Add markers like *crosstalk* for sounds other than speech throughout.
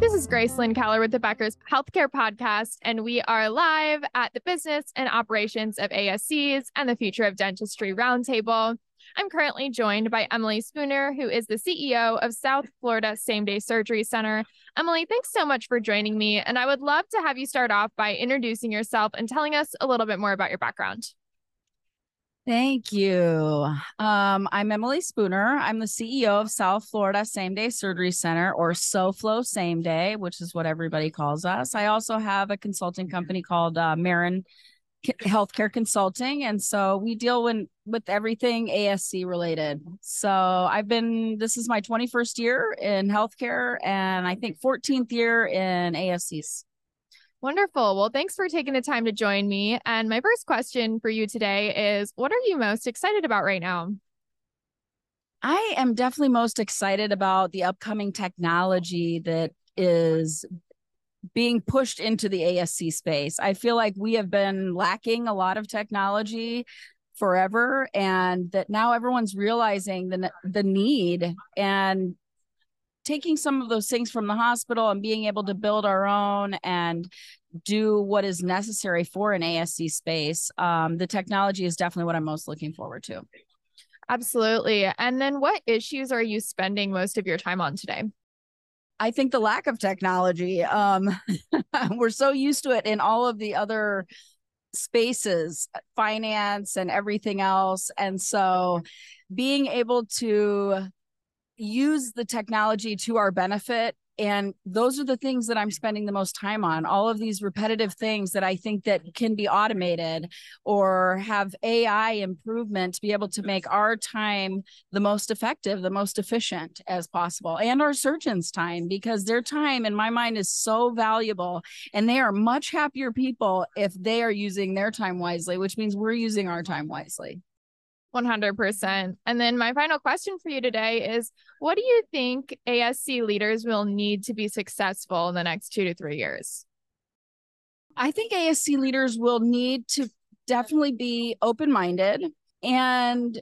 This is Grace Lynn Keller with the Becker's Healthcare Podcast, and we are live at the Business and Operations of ASCs and the Future of Dentistry Roundtable. I'm currently joined by Emily Spooner, who is the CEO of South Florida Same Day Surgery Center. Emily, thanks so much for joining me, and I would love to have you start off by introducing yourself and telling us a little bit more about your background. Thank you. Um, I'm Emily Spooner. I'm the CEO of South Florida Same Day Surgery Center, or SoFlo Same Day, which is what everybody calls us. I also have a consulting company called uh, Marin Healthcare Consulting, and so we deal with with everything ASC related. So I've been. This is my 21st year in healthcare, and I think 14th year in ASCs. Wonderful. Well, thanks for taking the time to join me. And my first question for you today is what are you most excited about right now? I am definitely most excited about the upcoming technology that is being pushed into the ASC space. I feel like we have been lacking a lot of technology forever and that now everyone's realizing the the need and taking some of those things from the hospital and being able to build our own and do what is necessary for an ASC space, um, the technology is definitely what I'm most looking forward to. Absolutely. And then what issues are you spending most of your time on today? I think the lack of technology. Um, *laughs* we're so used to it in all of the other spaces, finance and everything else. And so being able to use the technology to our benefit. And those are the things that i'm spending the most time on all of these repetitive things that i think that can be automated or have ai improvement to be able to make our time the most effective the most efficient as possible and our surgeons time because their time in my mind is so valuable. And they are much happier people if they are using their time wisely which means we're using our time wisely 100%. And then my final question for you today is what do you think ASC leaders will need to be successful in the next two to three years? I think ASC leaders will need to definitely be open minded and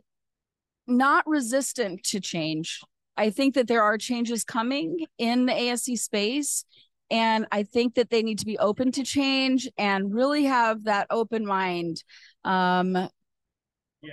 not resistant to change. I think that there are changes coming in the ASC space. And I think that they need to be open to change and really have that open mind um,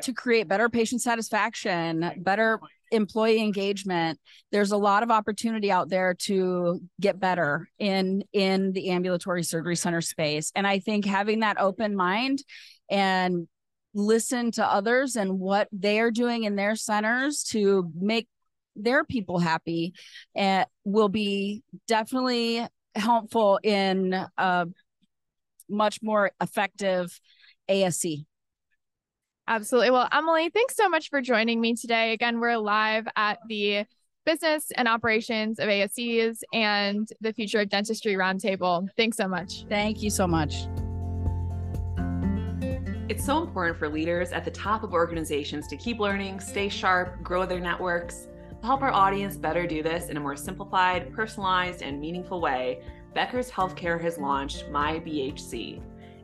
to create better patient satisfaction, better employee engagement. There's a lot of opportunity out there to get better in in the ambulatory surgery center space. And I think having that open mind and listen to others and what they are doing in their centers to make their people happy uh, will be definitely helpful in a much more effective ASC. Absolutely. Well, Emily, thanks so much for joining me today. Again, we're live at the Business and Operations of ASCs and the Future of Dentistry Roundtable. Thanks so much. Thank you so much. It's so important for leaders at the top of organizations to keep learning, stay sharp, grow their networks. To help our audience better do this in a more simplified, personalized, and meaningful way, Becker's Healthcare has launched My BHC